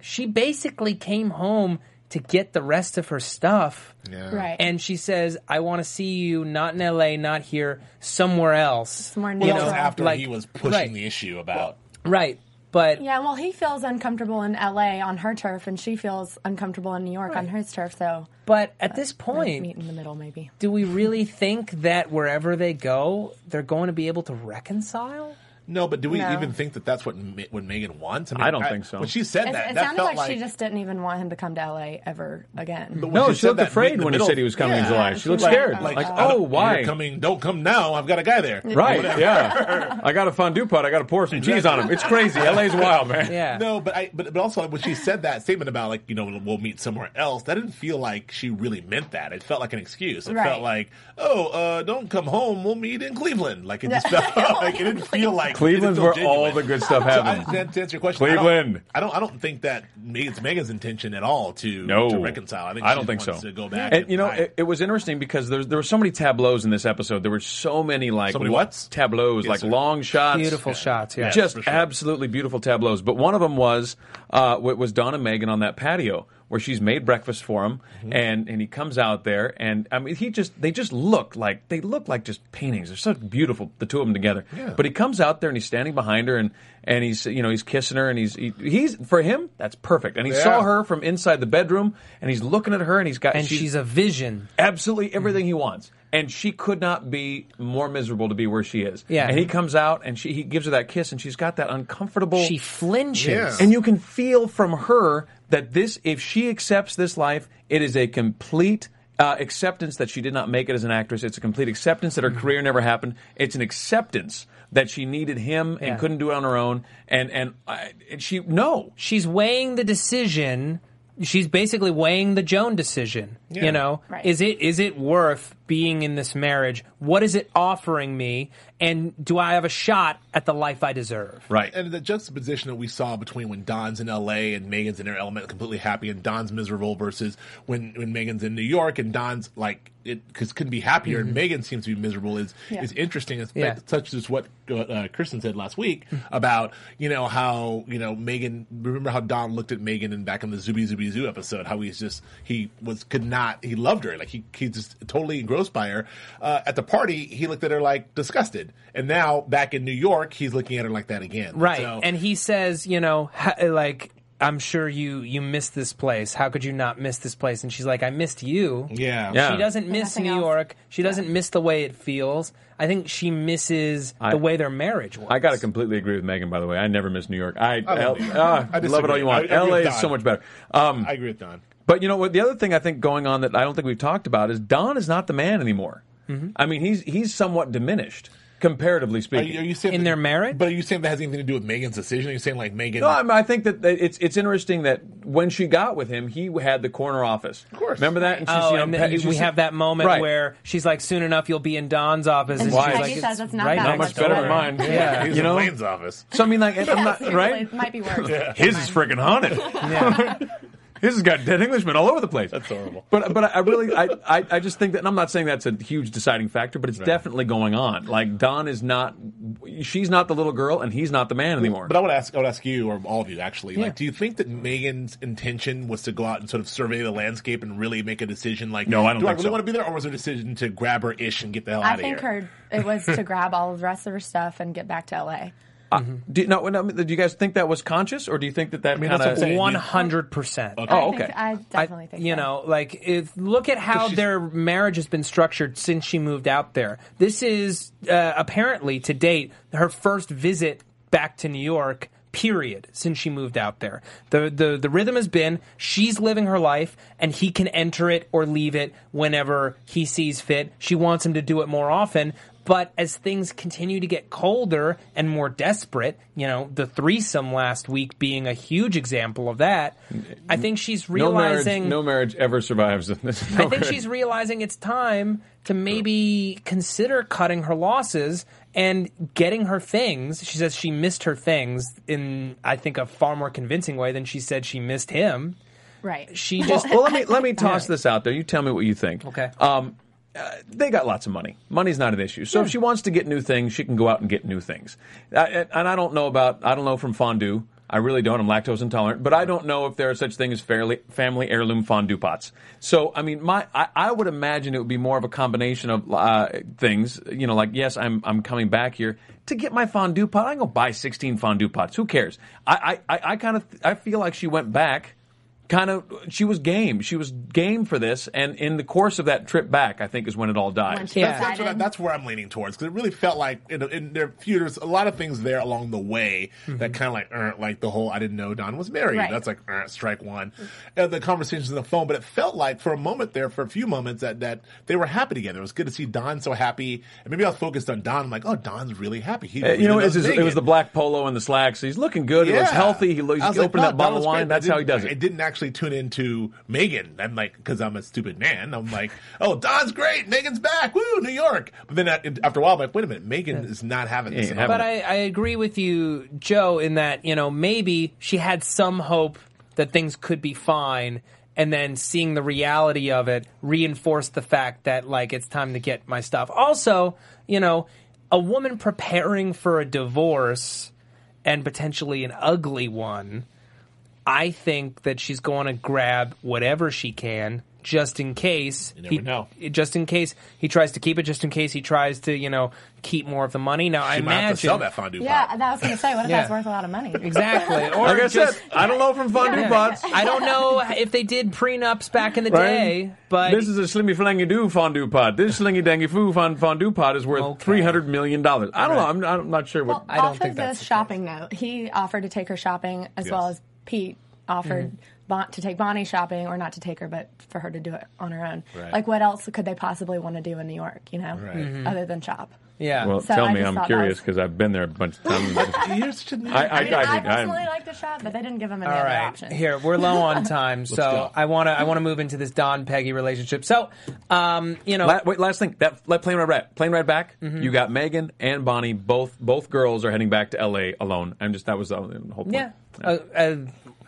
she basically came home to get the rest of her stuff. Yeah. Right. And she says, I want to see you not in LA, not here, somewhere else. Somewhere Well, that was neutral. after Like- he was pushing right. the issue about. Right. But Yeah, well, he feels uncomfortable in LA on her turf, and she feels uncomfortable in New York on his turf. So but at this point, meet in the middle, maybe. do we really think that wherever they go, they're going to be able to reconcile? No, but do we No. even think that that's what Ma- what Megan wants? I don't think so. When she said It, that, it that sounded felt like, she just didn't even want him to come to LA ever again. But when No, she she said looked that, afraid in the when middle- he said he was coming in Yeah. July. She she looked was scared. like, Like, oh, You're why? coming? Don't come now. I've got a guy there. Right, yeah. I got a fondue pot. I got to pour some cheese on him. It's crazy. LA's wild, man. Yeah. No, but I but, but also when she said that statement about like you know we'll meet somewhere else, that didn't feel like she really meant that. It felt like an excuse. It Right. felt like oh uh, don't come home, we'll meet in Cleveland. Like it just [laughs] felt like it didn't feel like it Cleveland's where feel all the good stuff [laughs] So I, happens. to answer your question, Cleveland. I don't, I don't I don't think that it's Megan's intention at all to No, to reconcile. I think I don't think so. To go back and you know, it, it was interesting because there, there were so many tableaus in this episode. There were so many like So many lo- whats? tableaus, Yes, like sir. long shots, Beautiful shots, yeah. just sure. absolutely beautiful tableaus. But one of them was uh, wa- was Don and Megan on that patio where she's made breakfast for him, Mm-hmm. and and he comes out there, and I mean, he just they just look like they look like just paintings. They're so beautiful, the two of them together. Yeah. But he comes out there and he's standing behind her, and and he's you know he's kissing her, and he's he, he's for him that's perfect. And he Yeah. saw her from inside the bedroom, and he's looking at her, and he's got And she's, a vision. absolutely everything he wants. And she could not be more miserable to be where she is. Yeah. And he comes out and she, he gives her that kiss and she's got that uncomfortable. She flinches. Yeah. and you can feel from her that this, if she accepts this life, it is a complete uh, acceptance that she did not make it as an actress. It's a complete acceptance that her career never happened. It's an acceptance that she needed him Yeah. and couldn't do it on her own. And and, I, and she no, She's weighing the decision. She's basically weighing the Joan decision. Yeah. You know, Right. is it is it worth being in this marriage? What is it offering me? And do I have a shot at the life I deserve? right. And the juxtaposition that we saw between when Don's in LA and Megan's in her element, completely happy, and Don's miserable, versus when when Megan's in New York and Don's like it cause couldn't be happier, and mm-hmm. Megan seems to be miserable. Is Yeah. is interesting. It's Yeah. such as what uh, uh, Kristen said last week mm-hmm. about you know how you know Megan. Remember how Don looked at Megan and back in the Zou Bisou Bisou episode, how he's just he was could not he loved her like he he's just totally engrossed by her. Uh, at the party, he looked at her like disgusted, and now back in New York, he's looking at her like that again. Right. So- And he says, you know, ha- like I'm sure you you missed this place. How could you not miss this place? And she's like, I missed you. yeah, Yeah. She doesn't miss Nothing New else. York. She doesn't miss the way it feels. I think she misses I- the way their marriage was. I got to completely agree with Megan. By the way, I never miss New York. I, love L- New York. ah, I love it all you want. I- I LA is so much better. Um, I agree with Don. But you know what? The other thing I think going on that I don't think we've talked about is Don is not the man anymore. Mm-hmm. I mean, he's he's somewhat diminished comparatively Are speaking. you, are you saying In that- their marriage? But are you saying that has anything to do with Megan's decision? Are you saying like Megan? no, I, mean, I think that that it's it's interesting that when she got with him, he had the corner office. Of course. remember that? And she's, Oh, you know, and then she's- we have that moment Right. where she's like, "Soon enough, you'll be in Don's office," and, And Why? she's Peggy like, says "It's it's not right that not much better than mine. Yeah. he's you in know? Lane's office. So I mean, like, I'm not right. It might be worse. His is freaking haunted. His has got dead Englishmen all over the place. That's horrible. But but I really I, I, I just think that and I'm not saying that's a huge deciding factor, but it's definitely going on. Like Don is not she's not the little girl and he's not the man anymore. But I would ask, I would ask you or all of you actually, like, do you think that Megan's intention was to go out and sort of survey the landscape and really make a decision? Like, No, I don't do I think really so. want to be there, or was there a decision to grab her ish and get the hell I out of think her it was to grab all of the rest of her stuff and get back to LA. Do, you- no, no, do you guys think that was conscious or do you think that that mean, kind that's of. One hundred percent. Oh, I okay. think, I definitely think you so. know, like if look at how their marriage has been structured since she moved out there. This is uh, apparently to date her first visit back to New York period since she moved out there. The the the rhythm has been she's living her life and he can enter it or leave it whenever he sees fit. She wants him to do it more often. But as things continue to get colder and more desperate, you know, the threesome last week being a huge example of that, I think she's No marriage, realizing no marriage ever survives. [laughs] No I think marriage. she's realizing it's time to maybe consider cutting her losses and getting her things. She says she missed her things in, I think, a far more convincing way than she said she missed him. Right. She [laughs] just. well, let me let me toss [laughs] this out there. You tell me what you think. Okay. Um, uh, they got lots of money. Money's not an issue. So if she wants to get new things, she can go out and get new things. And and I don't know about. I don't know from fondue. I really don't. I'm lactose intolerant, but I don't know if there are such thing as fairly, family heirloom fondue pots. So, I mean, my I, I would imagine it would be more of a combination of uh, things. You know, like yes, I'm I'm coming back here to get my fondue pot. I can go buy 16 fondue pots. Who cares? I I, I, I kind of I feel like she went back kind of she was game she was game for this and in the course of that trip back i think is when it all died Yeah. That's, that's, what I, that's where I'm leaning towards because it really felt like in, in their few there's a lot of things there along the way that kind of like er, like the whole I didn't know Don was married. Right. That's like er, strike one. And the conversations on the phone, but it felt like for a moment there, for a few moments that that they were happy together. It was good to see Don so happy, and maybe I was focused on Don. I'm like, oh, Don's really happy. He, Uh, you know, really it's his, it was the black polo and the slacks. He's looking good. He looks healthy. He looks, I was he's like, opened no, that bottle of wine. That's how he does I it. didn't actually tune into Megan. I'm like, because I'm a stupid man. I'm like, oh, Don's great. Megan's back. Woo, New York. But then after a while, I'm like, wait a minute. Megan is not having this. ain't at all. But I, I agree with you, Joe, in that, you know, maybe she had some hope that things could be fine. And then seeing the reality of it reinforced the fact that, like, it's time to get my stuff. Also, you know, a woman preparing for a divorce and potentially an ugly one, I think that she's going to grab whatever she can just in case. never he, know. Just in case he tries to keep it, just in case he tries to, you know, keep more of the money. Now, I she might have to imagine. sell that fondue pot. Yeah, that was going to say, what if Yeah. that's worth a lot of money? Exactly. [laughs] Or Like I just, said, I don't know from fondue Yeah. pots. I don't know if they did prenups back in the Right? day, but this is a slimmy flangy doo fondue pot. This slingy dangy foo fond- fondue pot is worth Okay. three hundred million dollars. I don't know. I'm, I'm not sure what. Well, I don't off think of that's this shopping note, he offered to take her shopping as well Yes. as Pete offered Mm-hmm. Bon- to take Bonnie shopping, or not to take her, but for her to do it on her own. Right. Like, what else could they possibly want to do in New York? You know, Right. Mm-hmm. other than shop. Yeah. well, So tell I me, just I'm thought that curious was- because I've been there a bunch of [laughs] times. You're such a- I, I, I, mean, I, I, I, personally like the shop, but they didn't give him any All other right, options. here we're low on [laughs] time, so go. I want to I want to move into this Don Peggy relationship. So, um, you know, La- wait, last thing. That let plane ride back. Plane ride back. Mm-hmm. You got Megan and Bonnie. Both both girls are heading back to L.A. alone. I'm just that was the whole point. yeah, uh, uh,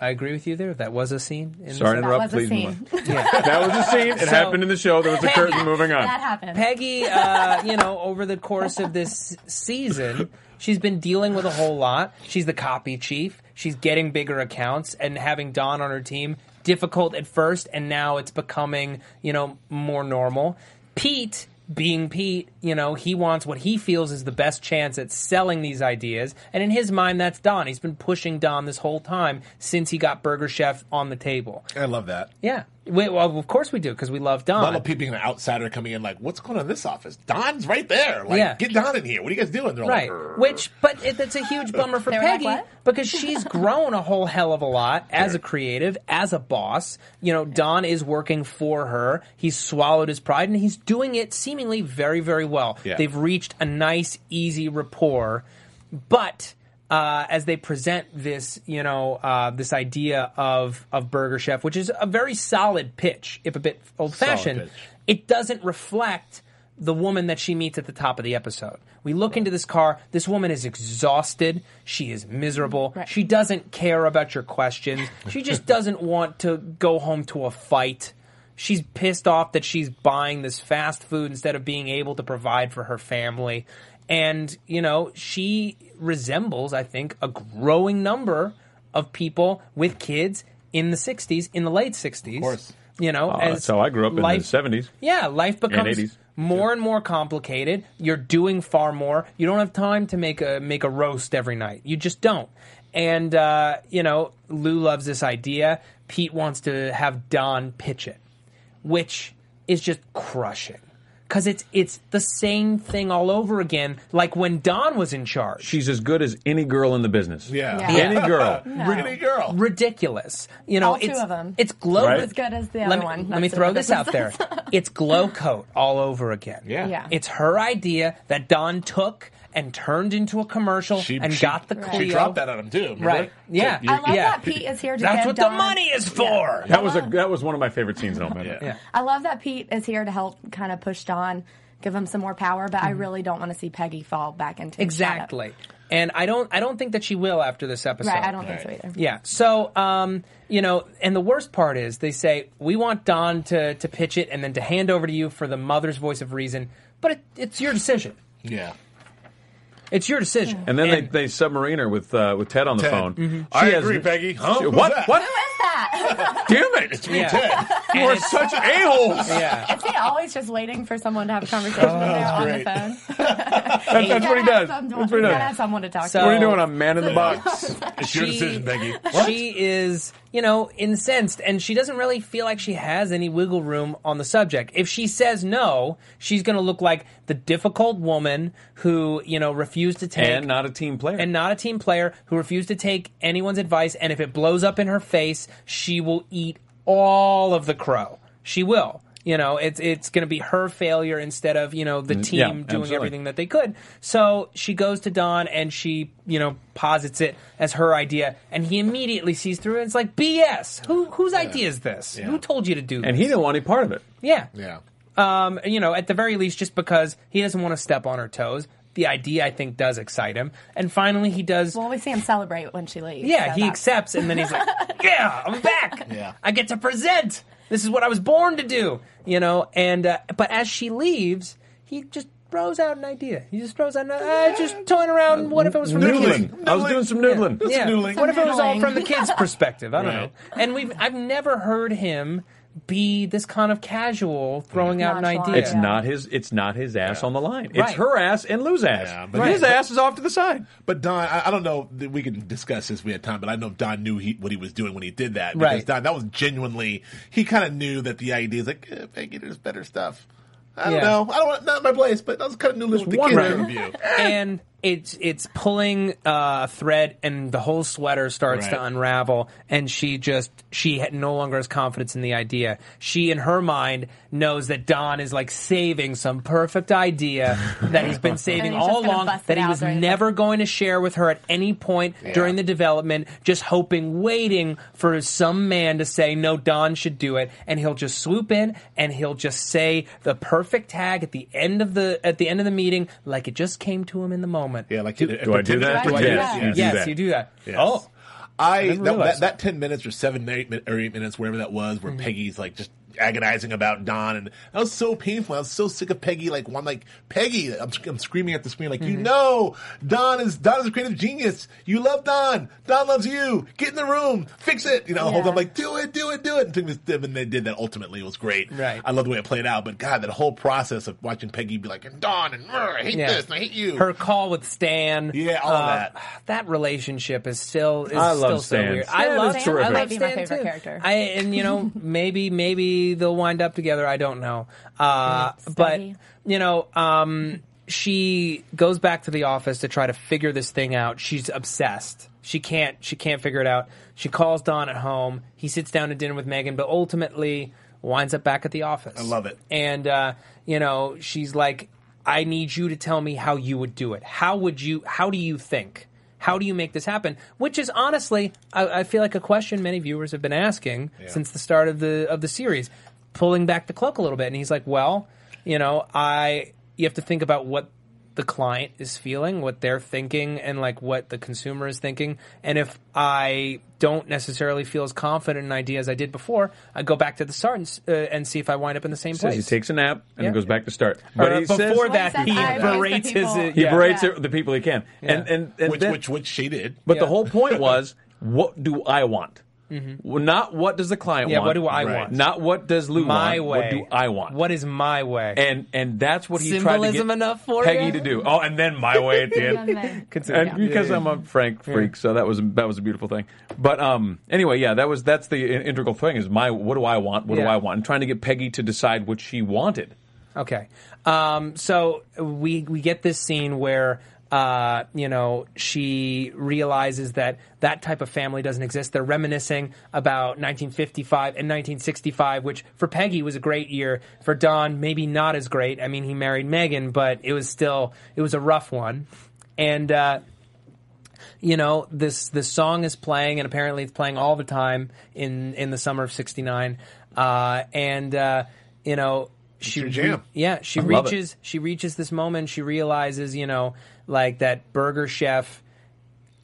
I agree with you there. That was a scene. In Sorry to that interrupt. was Please move scene. on. [laughs] That was a scene. It So- happened in the show. There was a curtain moving on. that happened. Peggy, uh, you know, over the course of this season, she's been dealing with a whole lot. She's the copy chief. She's getting bigger accounts and having Don on her team difficult at first, and now it's becoming, you know, more normal. Pete, being Pete, you know, he wants what he feels is the best chance at selling these ideas, and in his mind, that's Don. He's been pushing Don this whole time since he got Burger Chef on the table. I love that. Yeah, we, well, of course we do because we love Don. I love people being an outsider coming in like, what's going on in this office? Don's right there. Like, Yeah. get Don in here. What are you guys doing? They're Right. like, Which, but it, that's a huge [laughs] bummer for They were like, Peggy [laughs] because she's grown a whole hell of a lot as a creative, as a boss. You know, Don is working for her. He's swallowed his pride and he's doing it seemingly very, very well. Yeah. They've reached a nice, easy rapport. But uh, as they present this, you know, uh, this idea of of Burger Chef, which is a very solid pitch, if a bit old fashioned, it doesn't reflect the woman that she meets at the top of the episode. We look into this car. This woman is exhausted. She is miserable. Right. She doesn't care about your questions. She just [laughs] doesn't want to go home to a fight. She's pissed off that she's buying this fast food instead of being able to provide for her family. And, you know, she resembles, I think, a growing number of people with kids in the 60s, in the late 60s. Of course. You know, Oh, as that's how I grew up in the life- 70s. yeah, life becomes 80s. more and more complicated. You're doing far more. You don't have time to make a make a roast every night. You just don't. And uh, you know, Lou loves this idea. Pete wants to have Don pitch it, which is just crushing. because it's it's the same thing all over again, like when Don was in charge. She's as good as any girl in the business. Yeah. Yeah. Any girl. [laughs] Pretty girl. ridiculous. You know, All two it's of 'em. it's glow. Right. As good as the let other me, one. Let me throw this this out there. [laughs] It's Glo-Coat all over again. Yeah. Yeah. It's her idea that Don took and turned into a commercial She- and she- got the Right. Clio. She dropped that on him too. remember? Right. Yeah. You- I love Yeah. that Pete is here to help. That's give what Don, the money is for. That was a that was one of my favorite scenes in Home Ed. Yeah. I love that Pete is here to help kind of push Don, give him some more power, but I really don't want to see Peggy fall back into his. Mm-hmm. Exactly. And I don't I don't think that she will after this episode. Right, I don't think so either. Yeah. So, um, you know, and the worst part is they say we want Don to to pitch it and then to hand over to you for the mother's voice of reason, but it, it's your decision. Yeah. It's your decision. And then they, they submarine her with uh, with Ted on the Ted. phone. Mm-hmm. She I has- agree, Peggy. Huh? She- Who's what? that? What? Who is that? [laughs] Damn it! It's me, Yeah. Ted. You And are it's- such [laughs] a holes. Yeah. is he always just waiting for someone to have a conversation with her on the great. phone? [laughs] That's, that's what he does. That's what he Gotta does. have someone to talk So- to. What are you doing? I'm man in the box. It's your decision, Peggy. She is, you know, incensed, and she doesn't really feel like she has any wiggle room on the subject. If she says no, she's going to look like the difficult woman who, you know, refused to take and not a team player. and not a team player who refused to take anyone's advice. And if it blows up in her face, she will eat all of the crow. She will. You know, it's it's going to be her failure instead of you know the team yeah, doing absolutely. everything that they could. So she goes to Don and she you know posits it as her idea, and he immediately sees through it. It's like BS. Who whose idea is this? Who told you to do this? and he didn't want any part of it. yeah, Yeah. um, you know, at the very least, just because he doesn't want to step on her toes. The idea, I think, does excite him, and finally, he does. Well, we see him celebrate when she leaves. Yeah, so he that's- accepts, and then he's like, [laughs] "Yeah, I'm back. Yeah. I get to present. This is what I was born to do." You know, and uh, but as she leaves, he just throws out an idea. He just throws out, an, uh, just toying around. What if it was from the kids? Noodling. I was doing some noodling. Yeah. noodling. What if it was all from the kids' [laughs] perspective? I don't Right. know. And we've I've never heard him be this kind of casual throwing out an Nonchalant. idea. It's Yeah. not his. It's not his ass on the line. It's Right. her ass and Lou's ass. Yeah, but but- his ass is off to the side. But Don, I, I don't know. that We can discuss this. if We had time, but I know Don knew he, what he was doing when he did that. Because Right. Don, that was genuinely. He kind of knew that the idea is like, eh, Peggy, there's better stuff. I don't Yeah. know. I don't want not my place, but that was kind of new with the one kids round. review. [laughs] and it's it's pulling uh, a thread, and the whole sweater starts to unravel. And she just she no longer has confidence in the idea. She, in her mind, knows that Don is like saving some perfect idea [laughs] that he's been saving he's all along. That he was during the- never going to share with her at any point during the development. Just hoping, waiting for some man to say no. Don should do it, and he'll just swoop in and he'll just say the perfect tag at the end of the at the end of the meeting, like it just came to him in the moment. Yeah, like Do I do that? Do I do yes, that? you do yes, that. you do that. Yes. Oh, I didn't that, that, that ten minutes or seven eight or eight minutes, wherever that was, Mm-hmm. where Peggy's like just agonizing about Don, and that was so painful. I was so sick of Peggy. Like one, like Peggy, I'm, I'm screaming at the screen, like Mm-hmm. you know, Don is Don is a creative genius. You love Don. Don loves you. Get in the room, fix it. You know, the whole Yeah. time like do it, do it, do it. And, took this, and they did that. Ultimately, it was great. Right. I love the way it played out. But God, that whole process of watching Peggy be like, and Don, and I hate yeah. this, and I hate you. Her call with Stan. Yeah, all of that. That relationship is still is I love still Stan. so weird. Stan I love Stan terrific. I might love be my Stan favorite too. character. I and you know [laughs] maybe maybe they'll wind up together. I don't know. Uh, but you know, um, she goes back to the office to try to figure this thing out. She's obsessed. She can't. She can't figure it out. She calls Don at home. He sits down to dinner with Megan, but ultimately winds up back at the office. I love it. And uh, you know, she's like, "I need you to tell me how you would do it. How would you? How do you think?" How do you make this happen? Which is honestly, I, I feel like a question many viewers have been asking since the start of the of the series, pulling back the cloak a little bit. And he's like, "Well, you know, I you have to think about what the client is feeling, what they're thinking, and like what the consumer is thinking. And if I don't necessarily feel as confident in an idea as I did before, I go back to the start and, uh, and see if I wind up in the same Says place. he takes a nap and Yeah. goes back to start. Or But he before says, that, he he says, "I raised the berates his. people." he berates Yeah. the people he can, and Yeah. and, and which then- which which she did. But the whole point was, what do I want? Well, not what does the client Mm-hmm. Yeah, want. what do I Right. want? Not what does Lou my want. way. What do I want? What is my way? and and that's what he tried to Symbolism get enough for Peggy you? to do. Oh, and then my way at the end. [laughs] Consider- and because I'm a Frank freak, so that was that was a beautiful thing. But um, anyway, yeah, that was that's the integral thing is my what do I want? What do I want? And trying to get Peggy to decide what she wanted. Okay. Um, so we we get this scene where uh, you know she realizes that that type of family doesn't exist. They're reminiscing about 1955 and 1965, which for Peggy was a great year. For Don, maybe not as great. I mean, he married Megan, but it was still it was a rough one. And uh, you know this this song is playing, and apparently it's playing all the time in in the summer of '69. Uh, and uh, you know she your jam. yeah she love it. reaches she reaches this moment. She realizes you know like that Burger Chef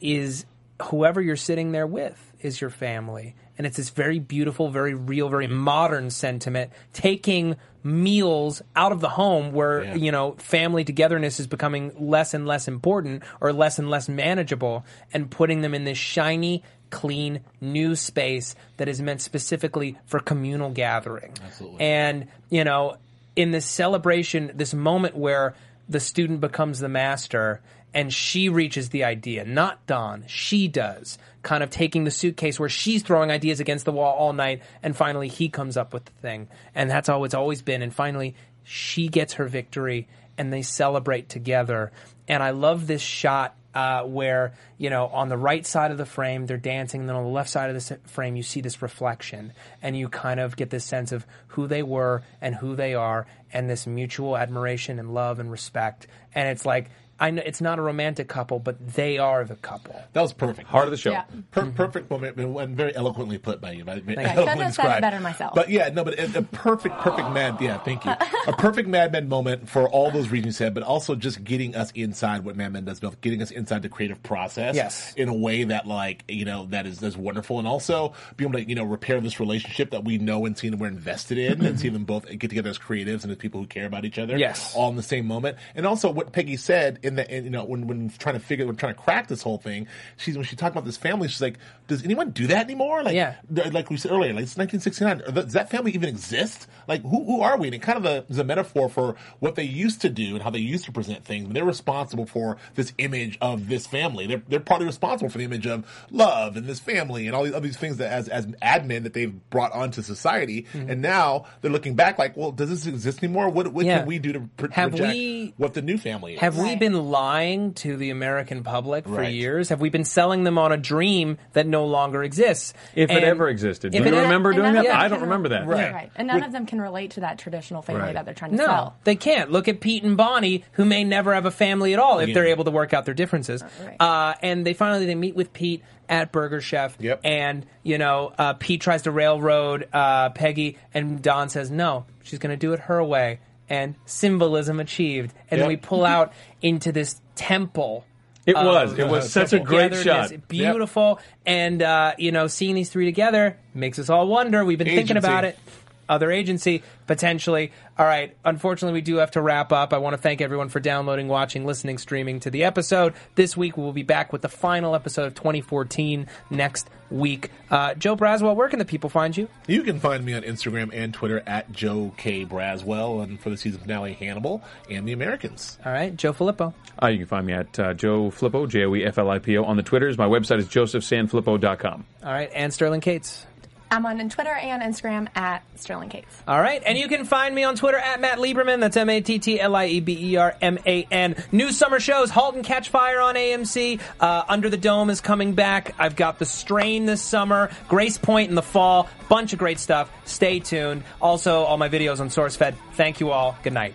is whoever you're sitting there with is your family. And it's this very beautiful, very real, very modern sentiment, taking meals out of the home where, Yeah. you know, family togetherness is becoming less and less important or less and less manageable and putting them in this shiny, clean, new space that is meant specifically for communal gathering. Absolutely. And, you know, in this celebration, this moment where the student becomes the master and she reaches the idea, not Don, she does, kind of taking the suitcase where she's throwing ideas against the wall all night, and finally he comes up with the thing. And that's how it's always been. And finally, she gets her victory and they celebrate together. And I love this shot uh, where you know on the right side of the frame they're dancing, and then on the left side of the frame you see this reflection, and you kind of get this sense of who they were and who they are, and this mutual admiration and love and respect. And it's like I know it's not a romantic couple, but they are the couple. That was perfect. Heart of the show. Yeah. Per- perfect moment and very eloquently put by you. Very you. eloquently Couldn't have said it better myself. But yeah, no, but a, a perfect, perfect Mad. Yeah, thank you. [laughs] a perfect Mad Men moment for all those reasons you said, but also just getting us inside what Mad Men does, both getting us inside the creative process. Yes. in a way that like you know that is that's wonderful, and also being able to you know repair this relationship that we know and see and we're invested in, and see them both get together as creatives and as people who care about each other. Yes. all in the same moment, and also what Peggy said in the in, you know when when trying to figure when trying to crack this whole thing, she's when she talked about this family, she's like, does anyone do that anymore? Like, Yeah. th- like we said earlier, like it's 1969. Are th- Does that family even exist? Like, who who are we? And it kind of a, is a metaphor for what they used to do and how they used to present things. And they're responsible for this image of this family. They're they're partly responsible for the image of love and this family and all these, all these things that as as ad men that they've brought onto society. Mm-hmm. And now they're looking back, like, well, does this exist anymore? What what Yeah. can we do to pr- Have project we- what the new family is? Have we Right. Been lying to the American public for Right. years? Have we been selling them on a dream that no longer exists? If it And ever existed. Do it- you And remember none- doing and that? none of I don't can- remember that. Right. Right. And none of them can relate to that traditional family Right. that they're trying to No, sell. they can't. Look at Pete and Bonnie, who may never have a family at all if Yeah. they're able to work out their differences. right. Uh, and they finally they meet with Pete at Burger Chef. Yep. And you know, uh, Pete tries to railroad uh, Peggy, and Don says no, she's going to do it her way. And symbolism achieved. And then we pull out into this temple. It of was. It was such a great shot. Beautiful. And, uh, you know, seeing these three together makes us all wonder. We've been thinking about it. Other agency, potentially. All right. Unfortunately, we do have to wrap up. I want to thank everyone for downloading, watching, listening, streaming to the episode. This week, we will be back with the final episode of 2014 next week. Uh, Joe Braswell, where can the people find you? You can find me on Instagram and Twitter at Joe K Braswell, and for the season finale, Hannibal and the Americans. All right. Joe Filippo. Uh, you can find me at uh, Joe Flippo, J O E F L I P O, on the Twitters. My website is josephsanflippo.com. All right. And Sterling Cates. I'm on Twitter and Instagram at Sterling Cates. All right, and you can find me on Twitter at Matt Lieberman. That's M A T T L I E B E R M A N. New summer shows: *Halt and Catch Fire* on AMC. Uh, *Under the Dome* is coming back. I've got *The Strain* this summer. *Gracepoint* in the fall. Bunch of great stuff. Stay tuned. Also, all my videos on SourceFed. Thank you all. Good night.